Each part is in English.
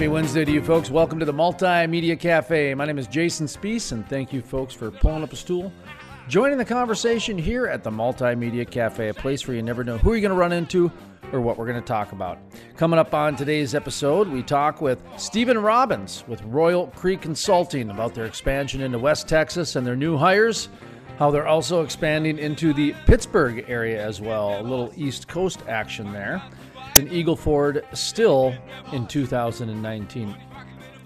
Happy Wednesday to you folks. Welcome to the Multimedia Cafe. My name is Jason Spiess, and thank you folks for pulling up a stool, joining the conversation here at the Multimedia Cafe, a place where you never know who you're going to run into or what we're going to talk about. Coming up on today's episode, we talk with Stephen Robbins with Royal Creek Consulting about their expansion into West Texas and their new hires, how they're also expanding into the Pittsburgh area as well, a little East Coast action there. In Eagle Ford still in 2019.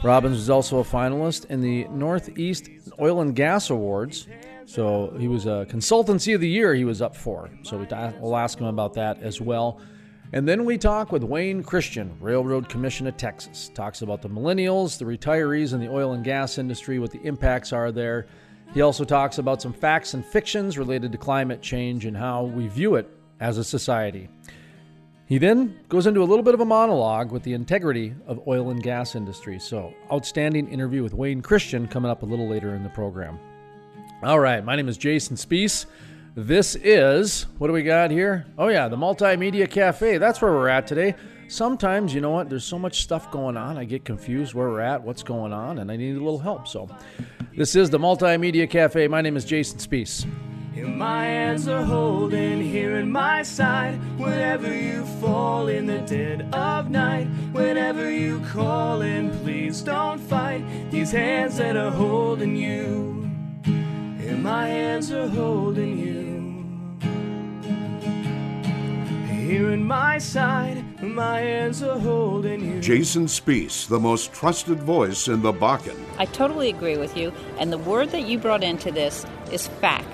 Robbins was also a finalist in the Northeast Oil and Gas Awards. So he was a consultancy of the year he was up for. So we'll ask him about that as well. And then we talk with Wayne Christian, Railroad Commission of Texas. Talks about the millennials, the retirees in the oil and gas industry, what the impacts are there. He also talks about some facts and fictions related to climate change and how we view it as a society. He then goes into a little bit of a monologue with the integrity of oil and gas industry. So, outstanding interview with Wayne Christian coming up a little later in the program. All right, my name is Jason Spiess. This is what do we got here? Oh yeah, the Multimedia Cafe. That's where we're at today. Sometimes, you know what, there's so much stuff going on, I get confused where we're at, what's going on, and I need a little help. So, this is the Multimedia Cafe. My name is Jason Spiess. And my hands are holding here in my side. Whenever you fall in the dead of night, whenever you call in, please don't fight. These hands that are holding you, and my hands are holding you. Here in my side, my hands are holding you. Jason Spiess, the most trusted voice in the Bakken. I totally agree with you. And the word that you brought into this is fact.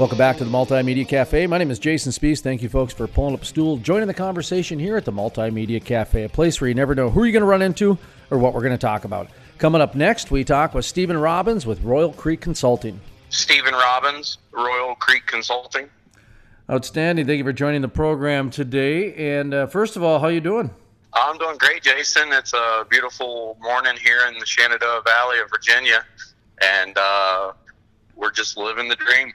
Welcome back to the Multimedia Cafe. My name is Jason Spiess. Thank you, folks, for pulling up a stool, joining the conversation here at the Multimedia Cafe, a place where you never know who you're going to run into or what we're going to talk about. Coming up next, we talk with Stephen Robbins with Royal Creek Consulting. Stephen Robbins, Royal Creek Consulting. Outstanding. Thank you for joining the program today. And uh, first of all, how are you doing? I'm doing great, Jason. It's a beautiful morning here in the Shenandoah Valley of Virginia, and uh, we're just living the dream.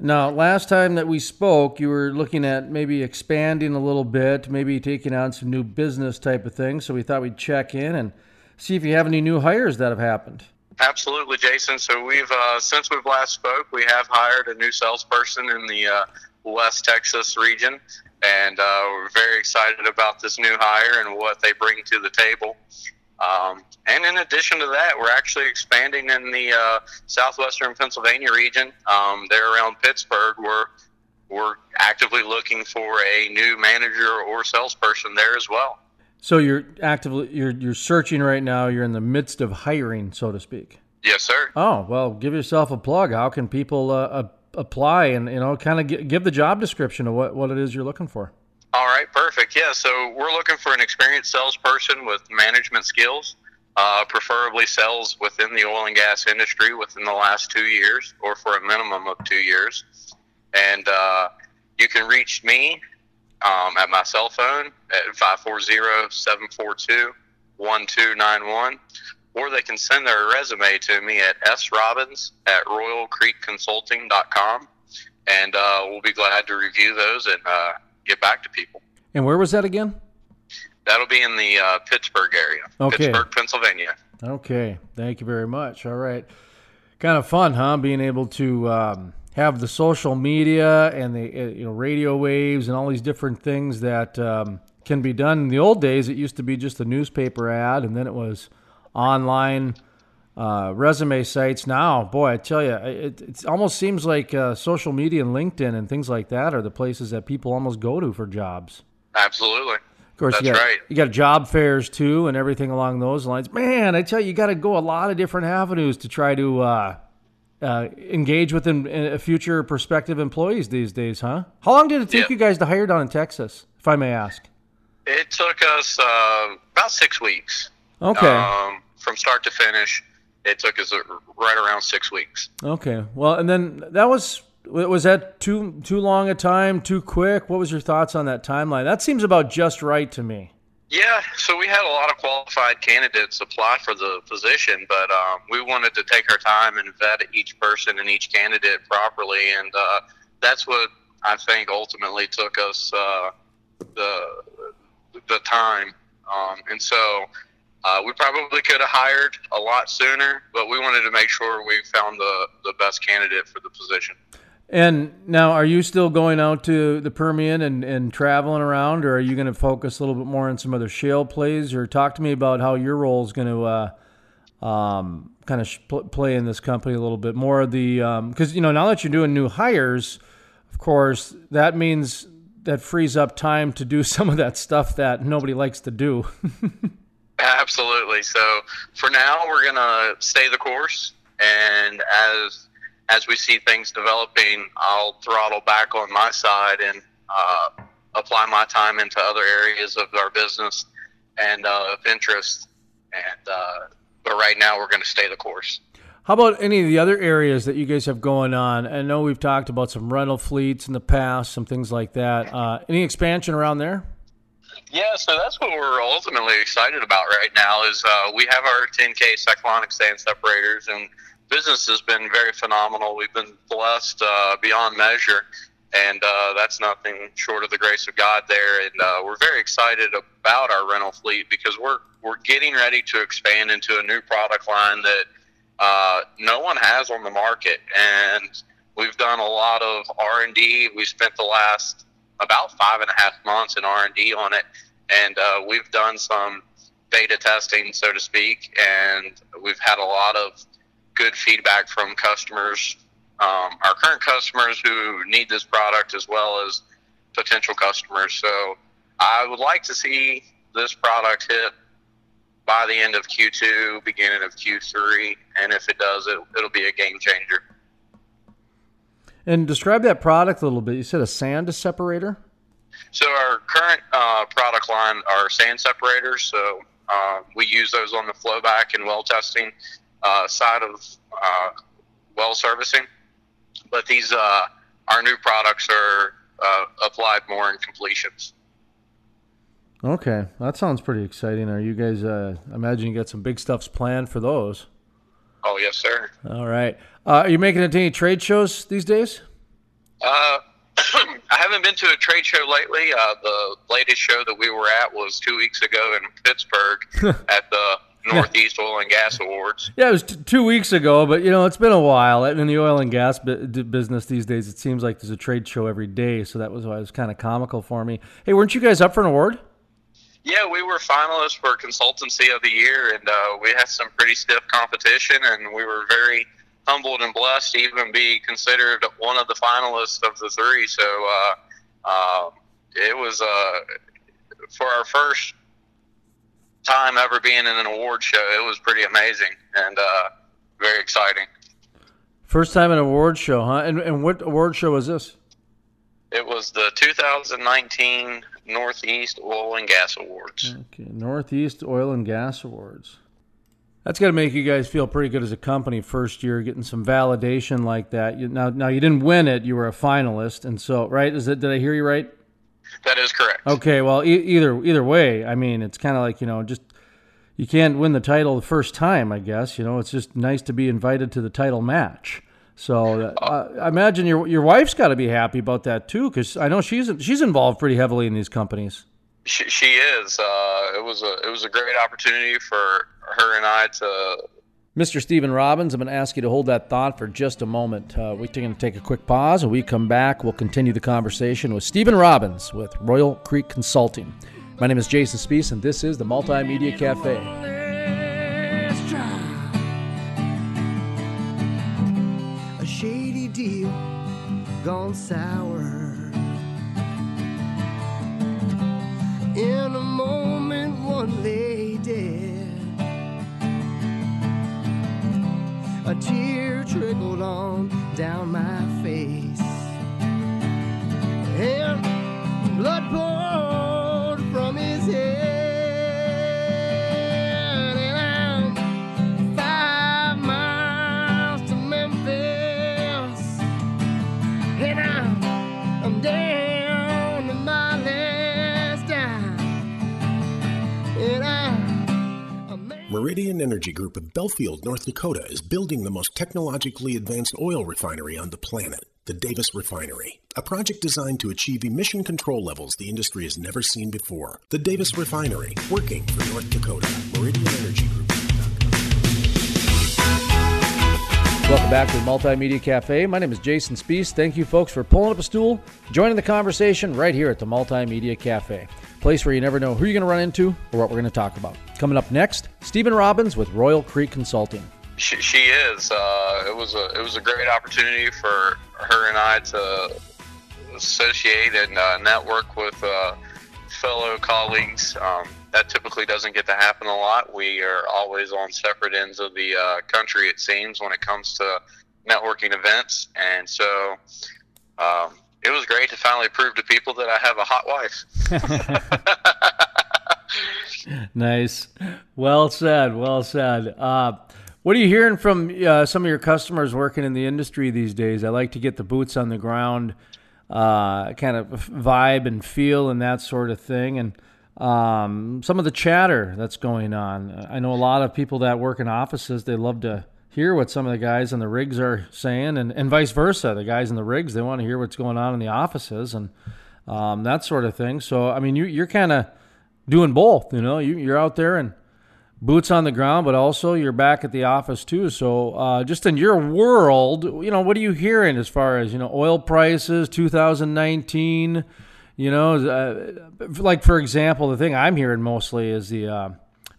Now, last time that we spoke, you were looking at maybe expanding a little bit, maybe taking on some new business type of things. So we thought we'd check in and see if you have any new hires that have happened. Absolutely, Jason. So we've uh, since we've last spoke, we have hired a new salesperson in the uh, West Texas region, and uh, we're very excited about this new hire and what they bring to the table. Um, and in addition to that, we're actually expanding in the uh, southwestern Pennsylvania region. Um, there around Pittsburgh, we're we're actively looking for a new manager or salesperson there as well. So you're actively you're you're searching right now. You're in the midst of hiring, so to speak. Yes, sir. Oh well, give yourself a plug. How can people uh, apply and you know kind of give the job description of what what it is you're looking for? All right, perfect. Yeah, so we're looking for an experienced salesperson with management skills, uh, preferably sales within the oil and gas industry within the last two years or for a minimum of two years. And uh, you can reach me um, at my cell phone at 540 742 1291, or they can send their resume to me at srobbins at royalcreekconsulting.com, and uh, we'll be glad to review those and uh, get back to people. And where was that again? That'll be in the uh, Pittsburgh area, okay. Pittsburgh, Pennsylvania. Okay, thank you very much. All right, kind of fun, huh? Being able to um, have the social media and the uh, you know radio waves and all these different things that um, can be done. In the old days, it used to be just a newspaper ad, and then it was online uh, resume sites. Now, boy, I tell you, it, it almost seems like uh, social media and LinkedIn and things like that are the places that people almost go to for jobs. Absolutely. Of course, That's you got, right. you got job fairs too, and everything along those lines. Man, I tell you, you got to go a lot of different avenues to try to uh, uh, engage with in, future prospective employees these days, huh? How long did it take Yeah. you guys to hire down in Texas, if I may ask? It took us uh, about six weeks. Okay. Um, from start to finish, it took us uh, right around six weeks. Okay. Well, and then that was was that too too long a time, too quick? What was your thoughts on that timeline? That seems about just right to me. Yeah, so we had a lot of qualified candidates apply for the position, but um, we wanted to take our time and vet each person and each candidate properly, and uh, that's what I think ultimately took us uh, the the time. Um, and so uh, we probably could have hired a lot sooner, but we wanted to make sure we found the the best candidate for the position. And now, are you still going out to the Permian and, and traveling around, or are you going to focus a little bit more on some other shale plays? Or talk to me about how your role is going to uh, um, kind of sh- play in this company a little bit more. of The because you know now that you're doing new hires, of course, that means that frees up time to do some of that stuff that nobody likes to do. Absolutely. So for now, we're gonna stay the course, and as as we see things developing, I'll throttle back on my side and uh, apply my time into other areas of our business and uh, of interest. And uh, but right now, we're going to stay the course. How about any of the other areas that you guys have going on? I know we've talked about some rental fleets in the past, some things like that. Uh, any expansion around there? Yeah, so that's what we're ultimately excited about right now. Is uh, we have our 10K cyclonic sand separators, and business has been very phenomenal. We've been blessed uh, beyond measure, and uh, that's nothing short of the grace of God there. And uh, we're very excited about our rental fleet because we're we're getting ready to expand into a new product line that uh, no one has on the market, and we've done a lot of R and D. We spent the last about five and a half months in R and D on it, and uh, we've done some beta testing, so to speak, and we've had a lot of good feedback from customers, um, our current customers who need this product, as well as potential customers. So I would like to see this product hit by the end of Q2, beginning of Q3, and if it does, it, it'll be a game changer. And describe that product a little bit. You said a sand separator. So our current uh, product line are sand separators. So uh, we use those on the flowback and well testing uh, side of uh, well servicing. But these uh, our new products are uh, applied more in completions. Okay, that sounds pretty exciting. Are you guys? Uh, I imagine you got some big stuffs planned for those. Oh yes, sir. All right. Uh, are you making it to any trade shows these days? Uh, I haven't been to a trade show lately. Uh, the latest show that we were at was two weeks ago in Pittsburgh at the Northeast Oil and Gas Awards. Yeah, it was t- two weeks ago, but you know it's been a while. In the oil and gas bu- business these days, it seems like there's a trade show every day. So that was why it was kind of comical for me. Hey, weren't you guys up for an award? Yeah, we were finalists for Consultancy of the Year, and uh, we had some pretty stiff competition, and we were very humbled and blessed to even be considered one of the finalists of the three. So uh, uh, it was uh, for our first time ever being in an award show. It was pretty amazing and uh, very exciting. First time an award show, huh? And, and what award show was this? It was the 2019 Northeast Oil and Gas Awards. Okay, Northeast Oil and Gas Awards. That's got to make you guys feel pretty good as a company. First year, getting some validation like that. You, now, now you didn't win it; you were a finalist, and so right. Is it? Did I hear you right? That is correct. Okay. Well, e- either either way, I mean, it's kind of like you know, just you can't win the title the first time. I guess you know, it's just nice to be invited to the title match. So uh, I imagine your your wife's got to be happy about that too, because I know she's she's involved pretty heavily in these companies. She, she is. Uh, it was a it was a great opportunity for her and I to. Mr. Stephen Robbins, I'm going to ask you to hold that thought for just a moment. Uh, we're going to take a quick pause. When we come back, we'll continue the conversation with Stephen Robbins with Royal Creek Consulting. My name is Jason Spiess, and this is the Multimedia Cafe. Gone sour. In a moment, one lay dead. A tear trickled on down my face. And blood poured Meridian Energy Group of Belfield, North Dakota is building the most technologically advanced oil refinery on the planet, the Davis Refinery. A project designed to achieve emission control levels the industry has never seen before. The Davis Refinery, working for North Dakota. Meridian Energy Group. Welcome back to the Multimedia Cafe. My name is Jason Spiess. Thank you, folks, for pulling up a stool, joining the conversation right here at the Multimedia Cafe. Place where you never know who you're going to run into or what we're going to talk about. Coming up next, Stephen Robbins with Royal Creek Consulting. She, she is. Uh, it was a it was a great opportunity for her and I to associate and uh, network with uh, fellow colleagues. Um, that typically doesn't get to happen a lot. We are always on separate ends of the uh, country, it seems, when it comes to networking events. And so um, it was great to finally prove to people that I have a hot wife. Nice. Well said. Well said. Uh, what are you hearing from uh, some of your customers working in the industry these days? I like to get the boots on the ground uh, kind of vibe and feel and that sort of thing. And um, some of the chatter that's going on. I know a lot of people that work in offices, they love to hear what some of the guys in the rigs are saying, and, and vice versa. The guys in the rigs, they want to hear what's going on in the offices and um, that sort of thing. So, I mean, you, you're kind of doing both. You know, you, you're out there and boots on the ground, but also you're back at the office too. So, uh, just in your world, you know, what are you hearing as far as you know oil prices, 2019? You know, uh, like for example, the thing I'm hearing mostly is the uh,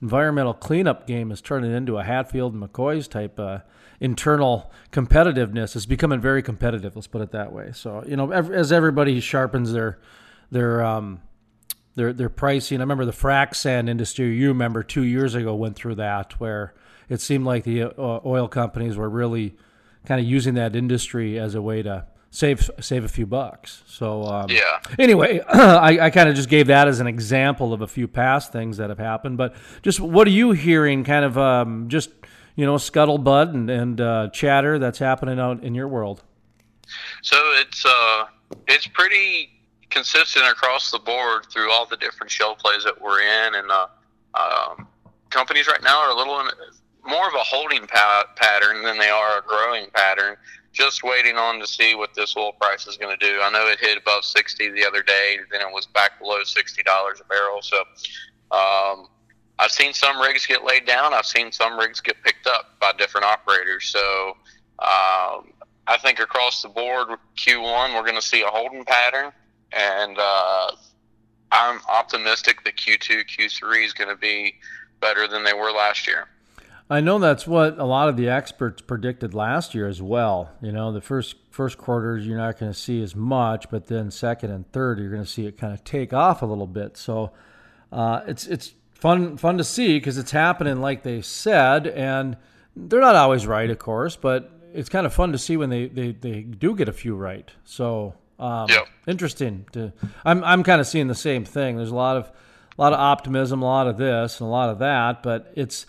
environmental cleanup game is turning into a Hatfield and McCoy's type uh, internal competitiveness. It's becoming very competitive. Let's put it that way. So, you know, ev- as everybody sharpens their their um, their their pricing. I remember the frac sand industry. You remember two years ago went through that where it seemed like the uh, oil companies were really kind of using that industry as a way to save save a few bucks. So um, Yeah. Anyway, I, I kind of just gave that as an example of a few past things that have happened. But just what are you hearing? Kind of um, just you know scuttlebutt and and uh, chatter that's happening out in your world. So it's uh, it's pretty consistent across the board through all the different shale plays that we're in, and uh, um, companies right now are a little in, more of a holding pa- pattern than they are a growing pattern. Just waiting on to see what this oil price is going to do. I know it hit above sixty the other day, then it was back below sixty dollars a barrel. So um, I've seen some rigs get laid down. I've seen some rigs get picked up by different operators. So um, I think across the board, Q1 we're going to see a holding pattern, and uh, I'm optimistic that Q2, Q3 is going to be better than they were last year. I know that's what a lot of the experts predicted last year as well. You know, the first first quarters you're not going to see as much, but then second and third you're going to see it kind of take off a little bit. So uh, it's it's fun fun to see because it's happening like they said, and they're not always right, of course, but it's kind of fun to see when they they, they do get a few right. So um, interesting. To I'm I'm kind of seeing the same thing. There's a lot of a lot of optimism, a lot of this and a lot of that, but it's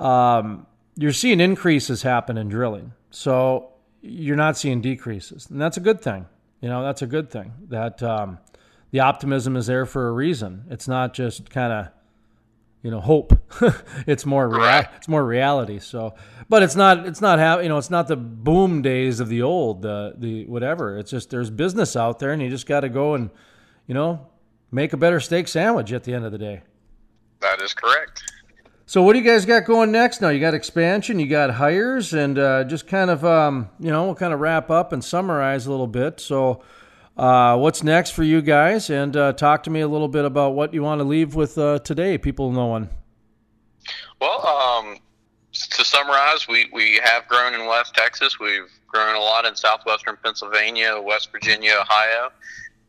um, you're seeing increases happen in drilling. So you're not seeing decreases. And that's a good thing. You know, that's a good thing that um, the optimism is there for a reason. It's not just kind of, you know, hope. it's more rea- it's more reality. So, but it's not it's not ha- you know it's not the boom days of the old the the whatever. It's just there's business out there, and you just got to go and you know make a better steak sandwich at the end of the day. That is correct. So what do you guys got going next now? You got expansion, you got hires, and uh, just kind of um, you know we'll kind of wrap up and summarize a little bit. So Uh, what's next for you guys? And uh, talk to me a little bit about what you want to leave with uh, today, people knowing. Well, um, to summarize, we, we have grown in West Texas. We've grown a lot in southwestern Pennsylvania, West Virginia, Ohio.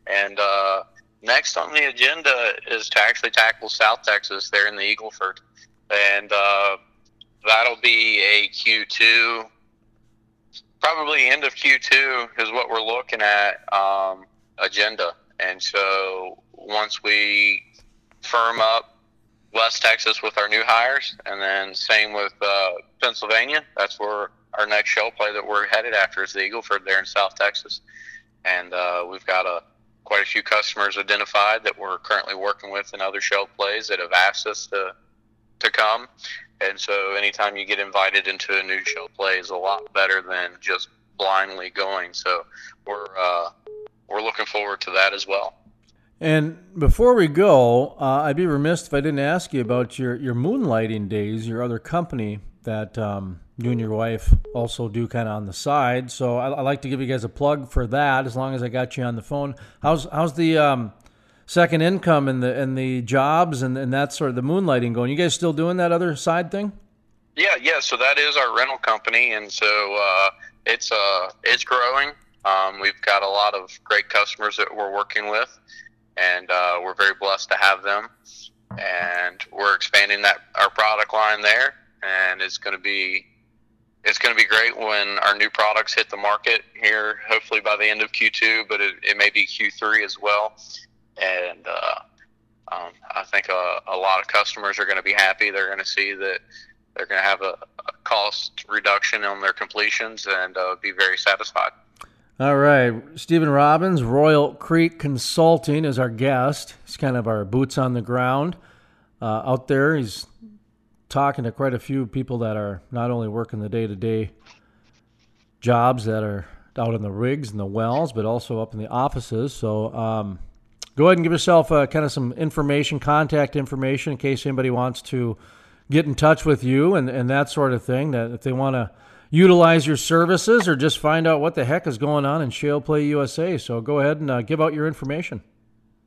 And uh, next on the agenda is to actually tackle South Texas there in the Eagleford. And uh, that'll be a Q2, probably end of Q2 is what we're looking at um, agenda. And so once we firm up West Texas with our new hires, and then same with uh, Pennsylvania. That's where our next shale play that we're headed after is the Eagleford there in South Texas, and uh, we've got a quite a few customers identified that we're currently working with in other shale plays that have asked us to to come. And so, anytime you get invited into a new shale play is a lot better than just blindly going. So, we're uh, we're looking forward to that as well. And before we go, uh, I'd be remiss if I didn't ask you about your, your moonlighting days, your other company that um, you and your wife also do kind of on the side. So I, would like to give you guys a plug for that. As long as I got you on the phone, how's how's the um, second income and the and the jobs and, and that sort of the moonlighting going? You guys still doing that other side thing? Yeah, yeah. So that is our rental company, and so uh, it's uh it's growing. Um, we've got a lot of great customers that we're working with and uh, we're very blessed to have them. And we're expanding that our product line there, and it's going to be it's going to be great when our new products hit the market here. Hopefully by the end of Q2, but it, it may be Q3 as well. And uh, um, I think a, a, lot of customers are going to be happy. They're going to see that they're going to have a, a, cost reduction on their completions and uh, be very satisfied. All right. Stephen Robbins, Royal Creek Consulting, is our guest. He's kind of our boots on the ground uh, out there. He's talking to quite a few people that are not only working the day to day jobs that are out in the rigs and the wells, but also up in the offices. So um, go ahead and give yourself uh, kind of some information, contact information, in case anybody wants to get in touch with you and, and that sort of thing. That if they want to utilize your services or just find out what the heck is going on in Shale Play USA. So go ahead and uh, give out your information.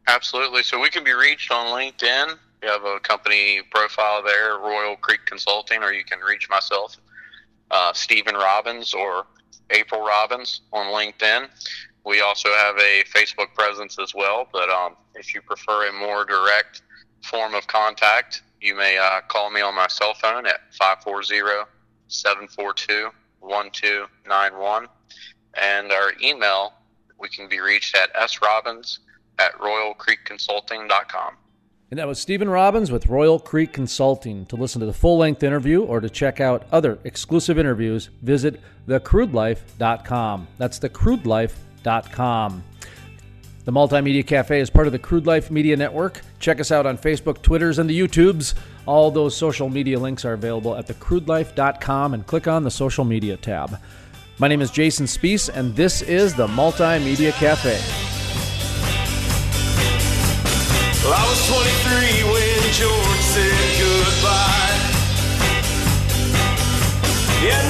Absolutely. So we can be reached on LinkedIn. We have a company profile there, Royal Creek Consulting, or you can reach myself, uh, Stephen Robbins or April Robbins on LinkedIn. We also have a Facebook presence as well, but um, if you prefer a more direct form of contact, you may uh, call me on my cell phone at 540 742 1291. And our email, we can be reached at srobbins at royalcreekconsulting.com. And that was Stephen Robbins with Royal Creek Consulting. To listen to the full length interview or to check out other exclusive interviews, visit thecrudelife.com. That's thecrudelife.com. The Multimedia Cafe is part of the Crude Life Media Network. Check us out on Facebook, Twitters, and the YouTubes. All those social media links are available at thecrudelife.com and click on the social media tab. My name is Jason Spiess, and this is the Multimedia Cafe. Well, I was 23 when George said goodbye. Yeah,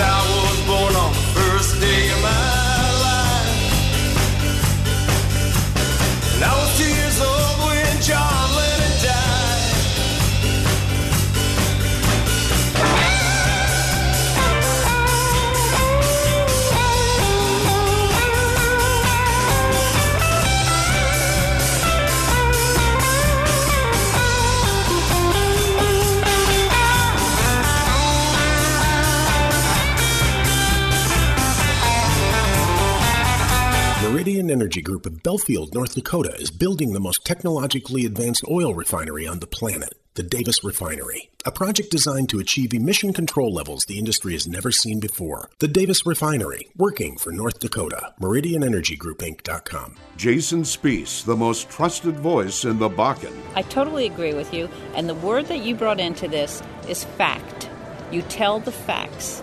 I was born on the first day of my Group of Belfield, North Dakota is building the most technologically advanced oil refinery on the planet, the Davis Refinery, a project designed to achieve emission control levels the industry has never seen before. The Davis Refinery, working for North Dakota. MeridianEnergyGroupInc.com. Jason Spiess, the most trusted voice in the Bakken. I totally agree with you, and the word that you brought into this is fact. You tell the facts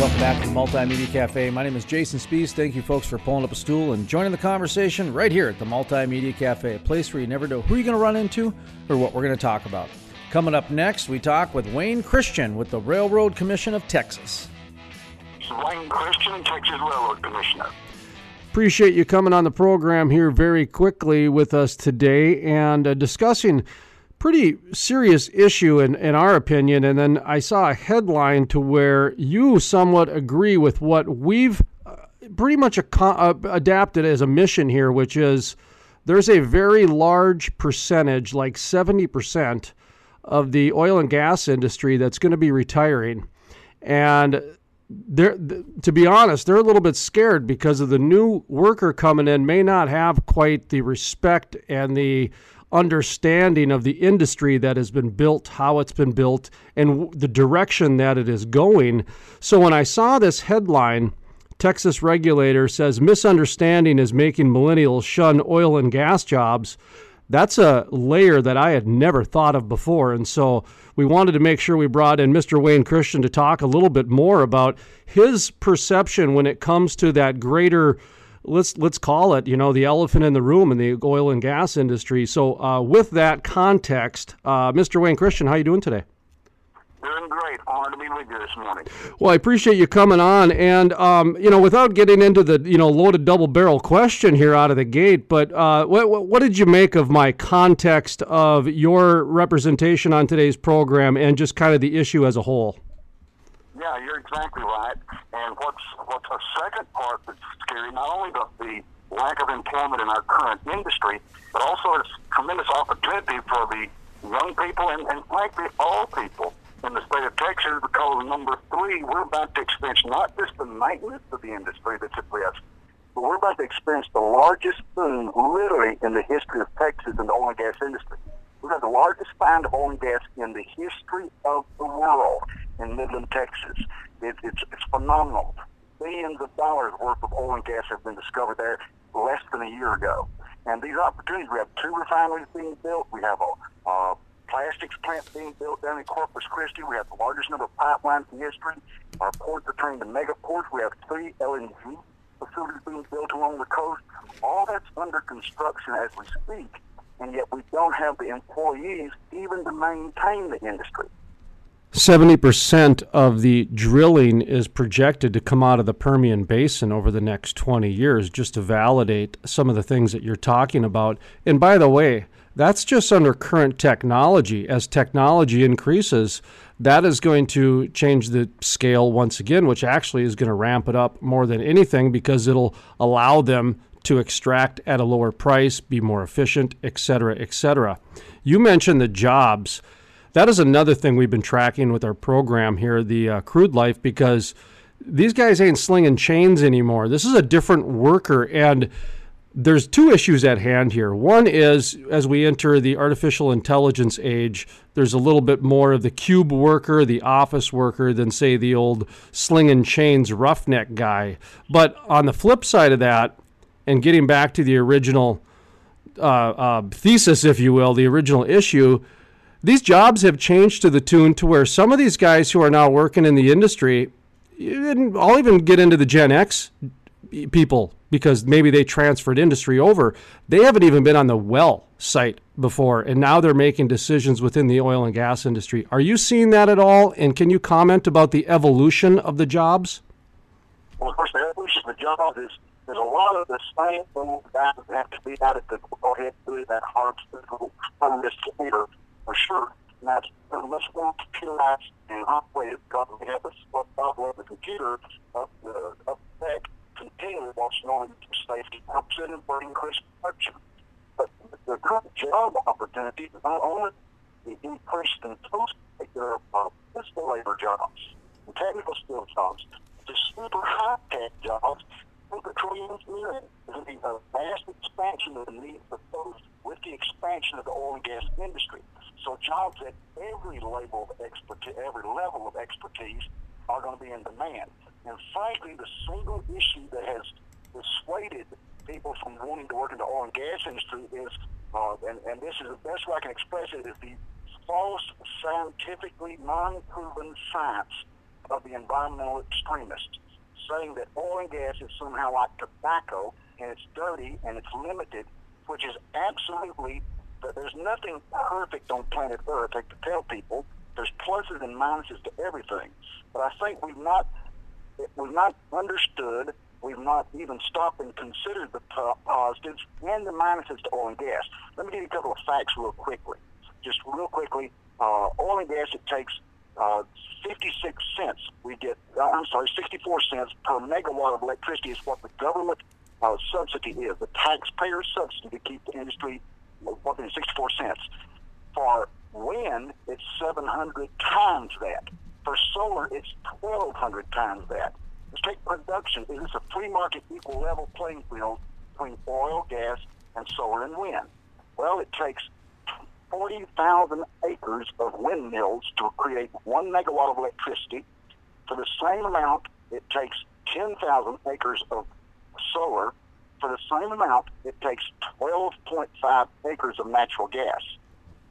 Welcome back to the Multimedia Cafe. My name is Jason Spiess. Thank you, folks, for pulling up a stool and joining the conversation right here at the Multimedia Cafe, a place where you never know who you're going to run into or what we're going to talk about. Coming up next, we talk with Wayne Christian with the Railroad Commission of Texas. Wayne Christian, Texas Railroad Commissioner. Appreciate you coming on the program here very quickly with us today and uh, discussing pretty serious issue in, in our opinion. And then I saw a headline to where you somewhat agree with what we've uh, pretty much uh, adapted as a mission here, which is there's a very large percentage, like 70% of the oil and gas industry that's going to be retiring. And they're, to be honest, they're a little bit scared because of the new worker coming in may not have quite the respect and the understanding of the industry that has been built, how it's been built, and the direction that it is going. So when I saw this headline, Texas regulator says misunderstanding is making millennials shun oil and gas jobs. That's a layer that I had never thought of before. And so we wanted to make sure we brought in Mr. Wayne Christian to talk a little bit more about his perception when it comes to that greater let's let's call it you know the elephant in the room in the oil and gas industry. So uh, with that context, uh, Mr. Wayne Christian, how you doing today? Doing great. Honored to be with you this morning. Well, I appreciate you coming on, and um, you know, without getting into the you know loaded double barrel question here out of the gate, but uh, what what did you make of my context of your representation on today's program and just kind of the issue as a whole? Yeah, you're exactly right. And what's what's a second part that's scary, not only the, the lack of employment in our current industry, but also it's tremendous opportunity for the young people and, and frankly all people in the state of Texas because number three, we're about to experience not just the maintenance of the industry that's at risk, but we're about to experience the largest boom literally in the history of Texas in the oil and gas industry. We've got the largest find of oil and gas in the history of the world in Midland, Texas. It, it's, it's phenomenal. Billions of dollars worth of oil and gas have been discovered there less than a year ago. And these opportunities, we have two refineries being built. We have a uh, plastics plant being built down in Corpus Christi. We have the largest number of pipelines in history. Our ports are turning to mega ports. We have three LNG facilities being built along the coast. All that's under construction as we speak, and yet we don't have the employees even to maintain the industry. 70% of the drilling is projected to come out of the Permian Basin over the next 20 years, just to validate some of the things that you're talking about. And by the way, that's just under current technology. As technology increases, that is going to change the scale once again, which actually is going to ramp it up more than anything because it'll allow them to extract at a lower price, be more efficient, et cetera, et cetera. You mentioned the jobs that is another thing we've been tracking with our program here, the uh, crude life, because these guys ain't slinging chains anymore. This is a different worker, and there's two issues at hand here. One is as we enter the artificial intelligence age, there's a little bit more of the cube worker, the office worker, than say the old slinging chains roughneck guy. But on the flip side of that, and getting back to the original uh, uh, thesis, if you will, the original issue these jobs have changed to the tune to where some of these guys who are now working in the industry, I'll even get into the Gen X people because maybe they transferred industry over. They haven't even been on the well site before, and now they're making decisions within the oil and gas industry. Are you seeing that at all? And can you comment about the evolution of the jobs? Well, of course, the evolution of the jobs is there's a lot of the same guys that have to be at the go ahead and do that hard physical risk labor for sure. Now, unless we're computerized and operated, because we have this bubble of the computer up the up back continually watching on safety, helps it in increased production. But the current job opportunities not only the increase in those particular uh, physical labor jobs, and technical skill jobs, the super high tech jobs, and petroleum engineering. There's going to be a vast expansion of the need for those with the expansion of the oil and gas industry. So jobs at every level of expertise, every level of expertise, are going to be in demand. And frankly, the single issue that has dissuaded people from wanting to work in the oil and gas industry is, uh, and, and this is the best way I can express it, is the false, scientifically non-proven science of the environmental extremists, saying that oil and gas is somehow like tobacco and it's dirty and it's limited, which is absolutely there's nothing perfect on planet Earth. I to tell people there's pluses and minuses to everything, but I think we've not we've not understood. We've not even stopped and considered the positives and the minuses to oil and gas. Let me give you a couple of facts real quickly. Just real quickly, uh, oil and gas it takes uh, 56 cents. We get, uh, I'm sorry, 64 cents per megawatt of electricity is what the government uh, subsidy is, the taxpayer subsidy to keep the industry working 64 cents. For wind, it's 700 times that. For solar, it's 1,200 times that. Let's take production. Is a free market, equal level playing field between oil, gas, and solar and wind? Well, it takes 40,000 acres of windmills to create one megawatt of electricity. For the same amount, it takes 10,000 acres of solar. For the same amount, it takes 12.5 acres of natural gas.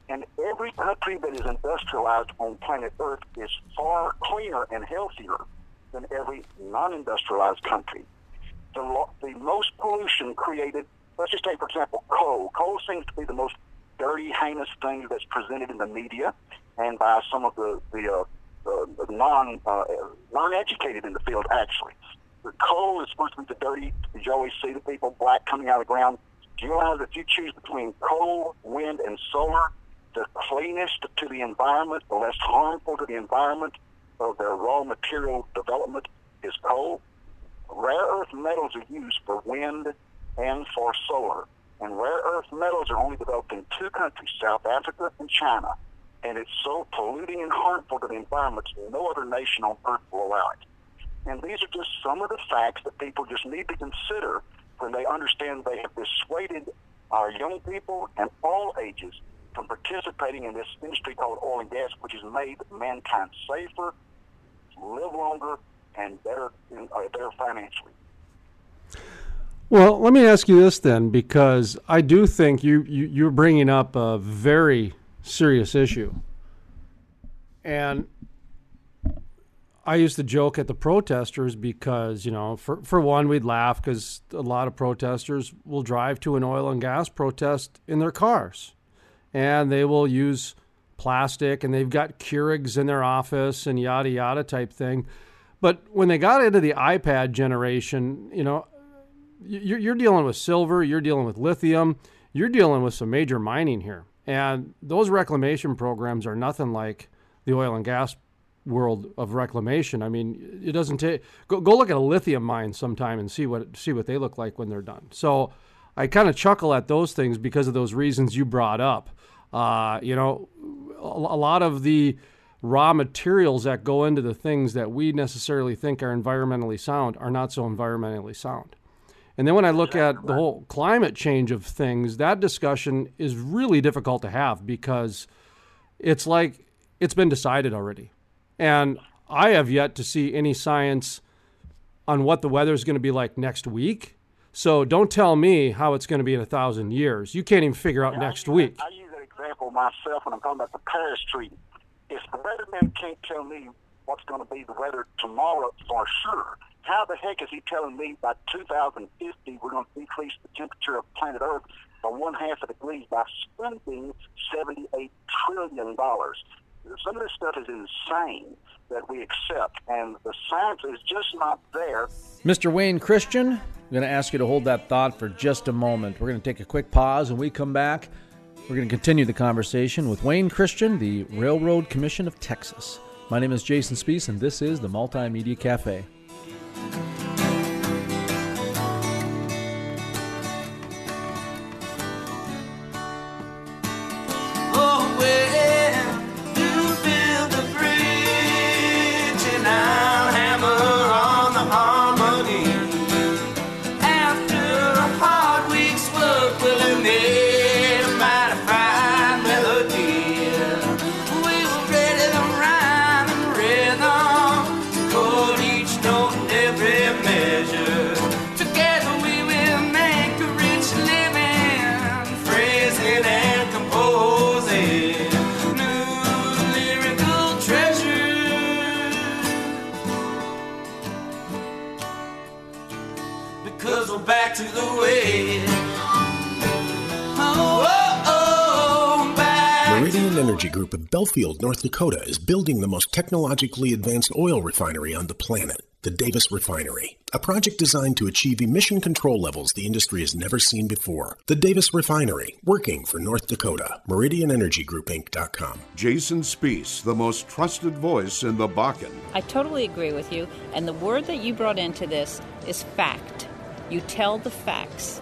And every country that is industrialized on planet Earth is far cleaner and healthier than every non-industrialized country. The, lo- the most pollution created, let's just take, for example, coal. Coal seems to be the most dirty, heinous thing that's presented in the media and by some of the, the, uh, non, uh, non-educated in the field, actually. The coal is supposed to be the dirty, you always see the people black coming out of the ground. Do you realize if you choose between coal, wind, and solar, the cleanest to the environment, the less harmful to the environment of their raw material development is coal. Rare earth metals are used for wind and for solar. And rare earth metals are only developed in two countries, South Africa and China. And it's so polluting and harmful to the environment, that no other nation on earth will allow it. And these are just some of the facts that people just need to consider when they understand they have dissuaded our young people and all ages from participating in this industry called oil and gas, which has made mankind safer, live longer, and better, uh, better financially. Well, let me ask you this then, because I do think you, you you're bringing up a very serious issue, and I used to joke at the protesters because you know, for for one, we'd laugh because a lot of protesters will drive to an oil and gas protest in their cars, and they will use plastic, and they've got Keurigs in their office and yada yada type thing. But when they got into the iPad generation, you know, you're, you're dealing with silver, you're dealing with lithium, you're dealing with some major mining here. And those reclamation programs are nothing like the oil and gas world of reclamation. I mean, it doesn't take go, go look at a lithium mine sometime and see what see what they look like when they're done. So I kind of chuckle at those things because of those reasons you brought up. Uh, you know, a, a lot of the raw materials that go into the things that we necessarily think are environmentally sound are not so environmentally sound. And then when I look at the whole climate change of things, that discussion is really difficult to have because it's like it's been decided already. And I have yet to see any science on what the weather is going to be like next week. So don't tell me how it's going to be in a thousand years. You can't even figure out Yeah, next I use week. I use that example myself when I'm talking about the Paris Treaty. If the weatherman can't tell me what's going to be the weather tomorrow for sure, how the heck is he telling me by 2050 we're going to decrease the temperature of planet Earth by one half a degree by spending 78 trillion dollars? Some of this stuff is insane that we accept, and the science is just not there. Mr. Wayne Christian, I'm going to ask you to hold that thought for just a moment. We're going to take a quick pause and we come back. We're going to continue the conversation with Wayne Christian, the Railroad Commission of Texas. My name is Jason Spiess, and this is the Multimedia Cafe thank you Energy Group of Belfield, North Dakota is building the most technologically advanced oil refinery on the planet, the Davis Refinery. A project designed to achieve emission control levels the industry has never seen before. The Davis Refinery, working for North Dakota. MeridianEnergyGroupInc.com. Jason Spiess, the most trusted voice in the Bakken. I totally agree with you. And the word that you brought into this is fact. You tell the facts,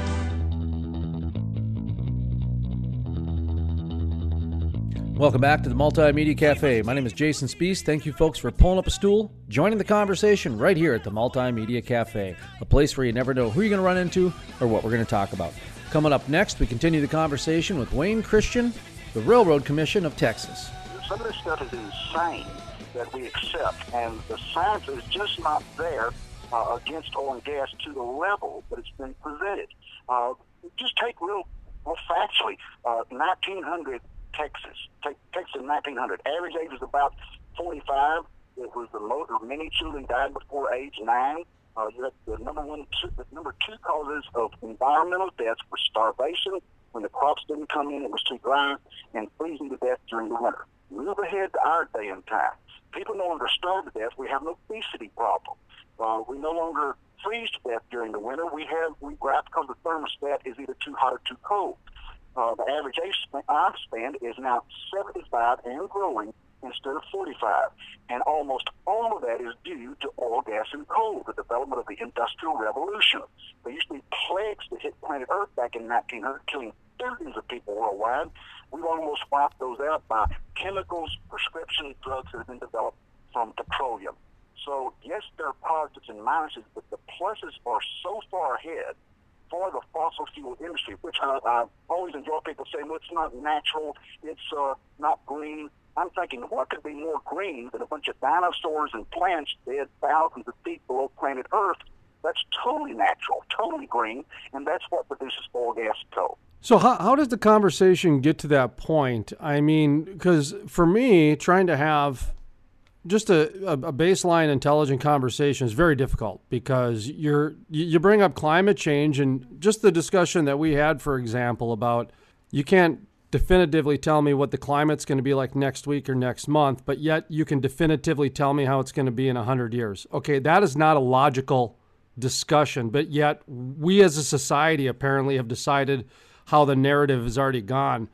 Welcome back to the Multimedia Cafe. My name is Jason Spiess. Thank you, folks, for pulling up a stool, joining the conversation right here at the Multimedia Cafe, a place where you never know who you're going to run into or what we're going to talk about. Coming up next, we continue the conversation with Wayne Christian, the Railroad Commission of Texas. Some of this stuff is insane that we accept, and the science is just not there uh, against oil and gas to the level that it's been presented. Uh, just take real, well, factually, uh, 1900 Texas, take, Texas in 1900, average age was about 45. It was the most, many children died before age nine. Uh, you had the number one, the number two causes of environmental deaths were starvation when the crops didn't come in, it was too dry, and freezing to death during the winter. Move ahead to our day and time. People no longer starve to death. We have an obesity problem. Uh, we no longer freeze to death during the winter. We have we grab because the thermostat is either too hot or too cold. Uh, the average age span, span is now 75 and growing instead of 45. And almost all of that is due to oil, gas, and coal, the development of the Industrial Revolution. There used to be plagues that hit planet Earth back in 1900, killing billions of people worldwide. We've almost wiped those out by chemicals, prescription drugs that have been developed from petroleum. So, yes, there are positives and minuses, but the pluses are so far ahead for the fossil fuel industry, which I, I always enjoy people saying, well, it's not natural, it's uh, not green. I'm thinking, what could be more green than a bunch of dinosaurs and plants dead thousands of feet below planet Earth? That's totally natural, totally green, and that's what produces oil, gas, coal. So how, how does the conversation get to that point? I mean, because for me, trying to have just a, a, baseline intelligent conversation is very difficult because you're you bring up climate change and just the discussion that we had, for example, about you can't definitively tell me what the climate's going to be like next week or next month, but yet you can definitively tell me how it's going to be in 100 years. Okay, that is not a logical discussion, but yet we as a society apparently have decided how the narrative has already gone.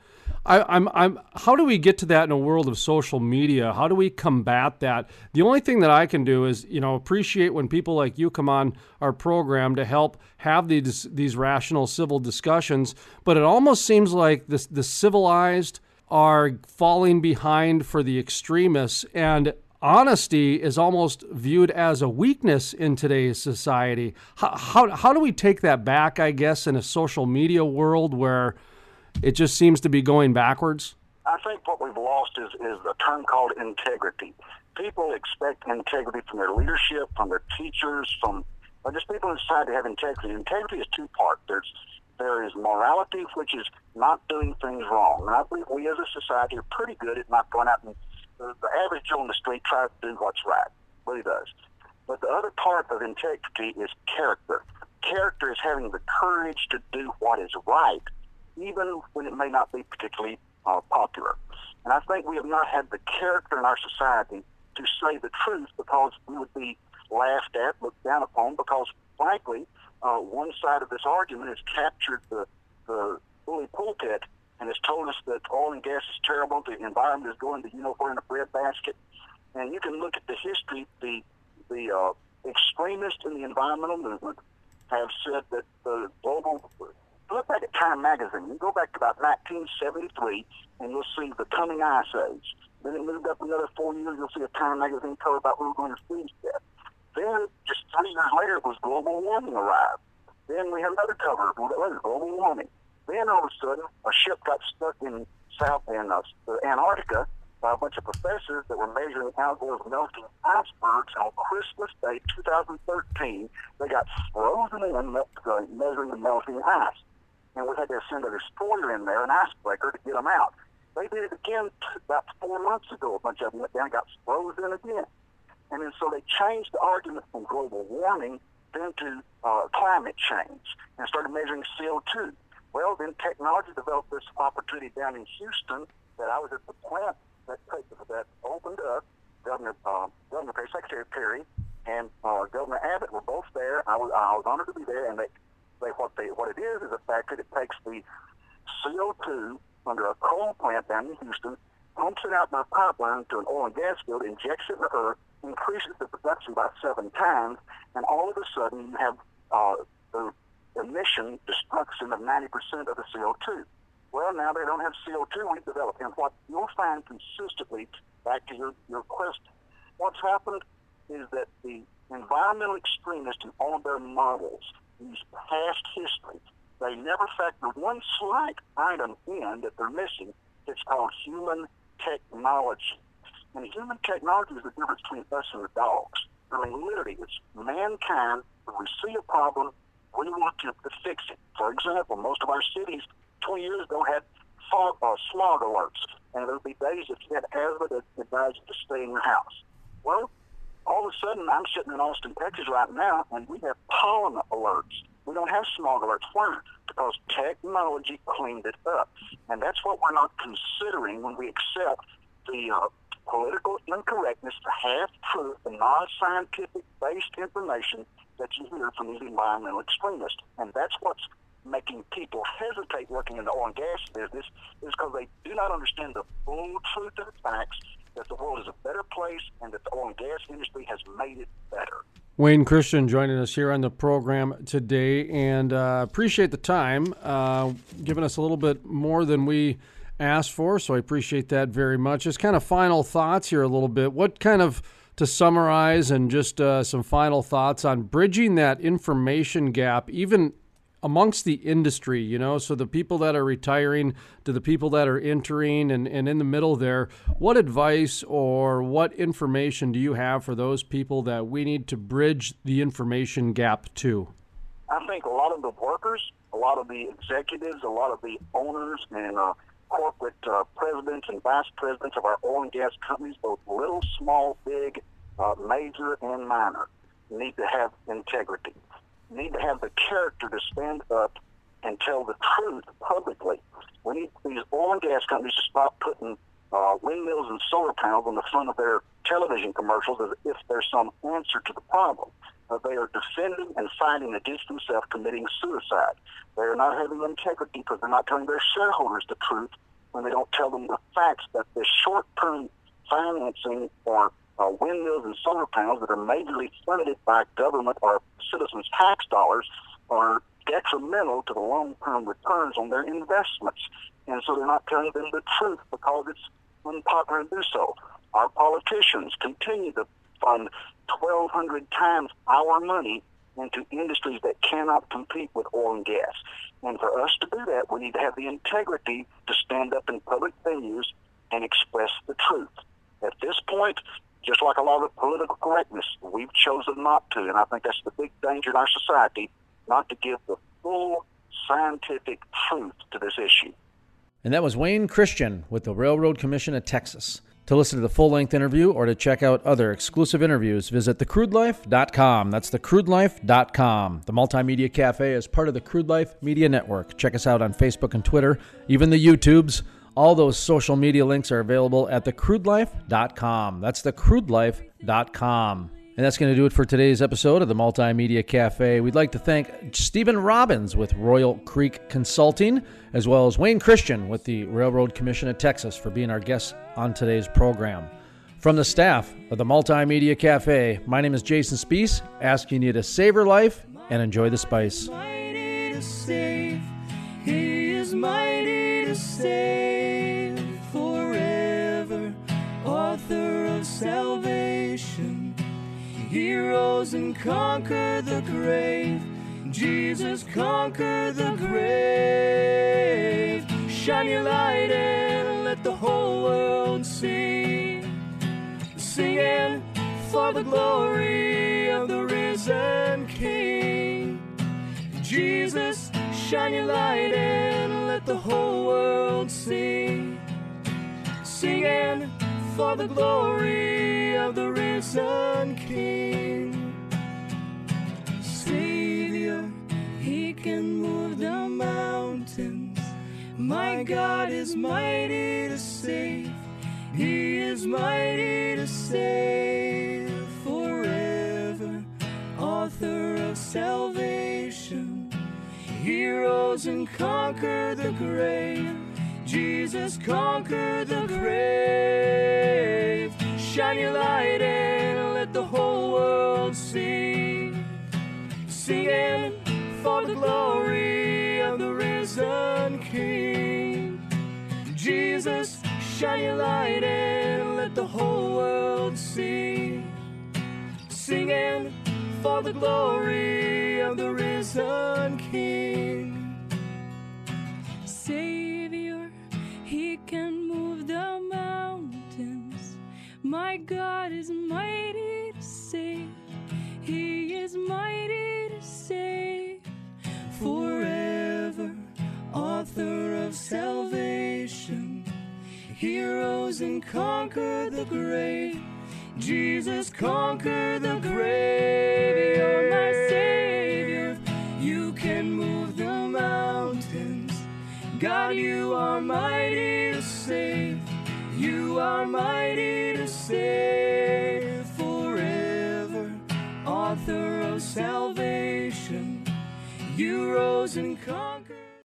I, I'm, I'm, how do we get to that in a world of social media? How do we combat that? The only thing that I can do is, you know, appreciate when people like you come on our program to help have these these rational civil discussions. But it almost seems like this the civilized are falling behind for the extremists, and honesty is almost viewed as a weakness in today's society. How, how, how do we take that back, I guess, in a social media world where it just seems to be going backwards? I think what we've lost is, is a term called integrity. People expect integrity from their leadership, from their teachers, from or just people in society have integrity. Integrity is two part. There's there is morality, which is not doing things wrong. And I believe we as a society are pretty good at not going out and the, the average Joe on the street tries to do what's right. Really does. But the other part of integrity is character. character is having the courage to do what is right, even when it may not be particularly uh, popular. And I think we have not had the character in our society to say the truth because we would be laughed at, looked down upon, because frankly, uh, one side of this argument has captured the, the bully pulpit and has told us that oil and gas is terrible, the environment is going to, you know, we're in a breadbasket. And you can look at the history, the, the uh, extremists in the environmental movement have said that the global look back at Time magazine. You go back to about 1973, and you'll see the coming ice age. Then it moved up another four years. You'll see a Time magazine cover about to freeze death. Then, just three years later, it was global warming arrived. Then we had another cover, global warming. Then all of a sudden, a ship got stuck in South in uh, Antarctica by a bunch of professors that were measuring Al Gore's melting icebergs on Christmas Day 2013. They got frozen in uh, measuring the melting ice and we had to send a destroyer in there, an icebreaker, to get them out. They did it again about four months ago. A bunch of them went down and got frozen again. And then so they changed the argument from global warming then to uh, climate change and started measuring CO2. Well, then technology developed this opportunity down in Houston that I was at the plant that, that opened up. Governor, uh, Governor Perry, Secretary Perry, and uh, Governor Abbott were both there. I was, I was honored to be there, and they they, what they what it is is the fact that it takes the CO2 under a coal plant down in Houston, pumps it out by pipeline to an oil and gas field, injects it in the earth, increases the production by seven times, and all of a sudden you have uh, the emission destruction of 90% of the CO2. Well, now they don't have CO2 we've developed. And what you'll find consistently, back to your, your question, what's happened is that the environmental extremists in all of their models use past history. They never factor one slight item in that they're missing. It's called human technology. And human technology is the difference between us and the dogs. I mean, literally, it's mankind. When we see a problem, we want to, to fix it. For example, most of our cities 20 years ago had fog, uh, smog alerts. And there would be days if you had asthma that advised you to stay in your house. Well, all of a sudden, I'm sitting in Austin, Texas right now, and we have pollen alerts. We don't have smog alerts. Why? Because technology cleaned it up. And that's what we're not considering when we accept the uh, political incorrectness, the half-truth, the non-scientific based information that you hear from these environmental extremists. And that's what's making people hesitate working in the oil and gas business is because they do not understand the full truth of the facts that the world is a better place and that the oil and gas industry has made it better. Wayne Christian joining us here on the program today, and uh, appreciate the time, uh, giving us a little bit more than we asked for. So I appreciate that very much. Just kind of final thoughts here, a little bit. What kind of to summarize and just uh, some final thoughts on bridging that information gap, even amongst the industry, you know, so the people that are retiring to the people that are entering and, and in the middle there, what advice or what information do you have for those people that we need to bridge the information gap to? I think a lot of the workers, a lot of the executives, a lot of the owners and uh, corporate uh, presidents and vice presidents of our oil and gas companies, both little, small, big, uh, major, and minor, need to have integrity need to have the character to stand up and tell the truth publicly. We need these oil and gas companies to stop putting uh, windmills and solar panels on the front of their television commercials as if there's some answer to the problem. Uh, they are defending and fighting against themselves, committing suicide. They are not having integrity because they're not telling their shareholders the truth when they don't tell them the facts that this short-term financing or uh, windmills and solar panels that are majorly funded by government or citizens' tax dollars are detrimental to the long-term returns on their investments. And so they're not telling them the truth because it's unpopular to do so. Our politicians continue to fund 1,200 times our money into industries that cannot compete with oil and gas. And for us to do that, we need to have the integrity to stand up in public venues and express the truth. At this point, just like a lot of political correctness, we've chosen not to. And I think that's the big danger in our society, not to give the full scientific truth to this issue. And that was Wayne Christian with the Railroad Commission of Texas. To listen to the full length interview or to check out other exclusive interviews, visit thecrudelife.com. That's thecrudelife.com. The Multimedia Cafe is part of the Crude Life Media Network. Check us out on Facebook and Twitter, even the YouTubes. All those social media links are available at thecrudelife.com. That's thecrudelife.com. And that's going to do it for today's episode of the Multimedia Cafe. We'd like to thank Stephen Robbins with Royal Creek Consulting, as well as Wayne Christian with the Railroad Commission of Texas for being our guests on today's program. From the staff of the Multimedia Cafe, my name is Jason Spiess, asking you to savor life and enjoy the spice. Mighty to save. He is mighty to save forever. Author of salvation. He rose and conquered the grave. Jesus conquered the grave. Shine your light and let the whole world see. Singing for the glory of the risen King. Jesus, shine your light and let the whole world see. Singing for the glory of the risen King. Savior, He can move the mountains. My God is mighty to save. He is mighty to save and conquer the grave. Jesus conquered the grave. Shine your light and let the whole world see. Singing for the glory of the risen King. Jesus, shine your light and let the whole world see. Singing for the glory of the risen King. God is mighty to save. He is mighty to save forever. Author of salvation. He rose and conquered the grave. Jesus conquered the grave. You're my Savior. You can move the mountains. God, you are mighty to save. You are mighty save forever. Author of salvation. You rose and conquered.